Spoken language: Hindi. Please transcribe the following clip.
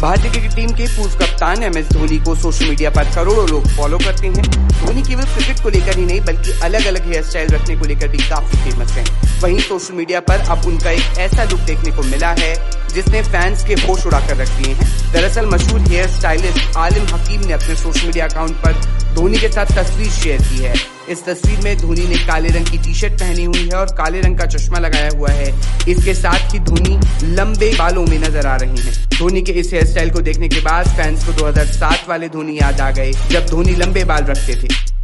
भारतीय क्रिकेट टीम के पूर्व कप्तान एम एस धोनी को सोशल मीडिया पर करोड़ों लोग फॉलो करते हैं। धोनी केवल क्रिकेट को लेकर ही नहीं, बल्कि अलग अलग हेयर स्टाइल रखने को लेकर भी काफ़ी फ़ेमस हैं। वहीं सोशल मीडिया पर अब उनका एक ऐसा लुक देखने को मिला है, जिसने फैंस के होश उड़ाकर रख दिए हैं। दरअसल मशहूर हेयर स्टाइलिस्ट आलिम हकीम ने अपने सोशल मीडिया अकाउंट पर धोनी के साथ तस्वीर शेयर की है। इस तस्वीर में धोनी ने काले रंग की टी शर्ट पहनी हुई है और काले रंग का चश्मा लगाया हुआ है। इसके साथ ही धोनी लंबे बालों में नज़र आ रहे हैं। धोनी के इस हेयर स्टाइल को देखने के बाद फैंस को 2007 वाले धोनी याद आ गए, जब धोनी लंबे बाल रखते थे।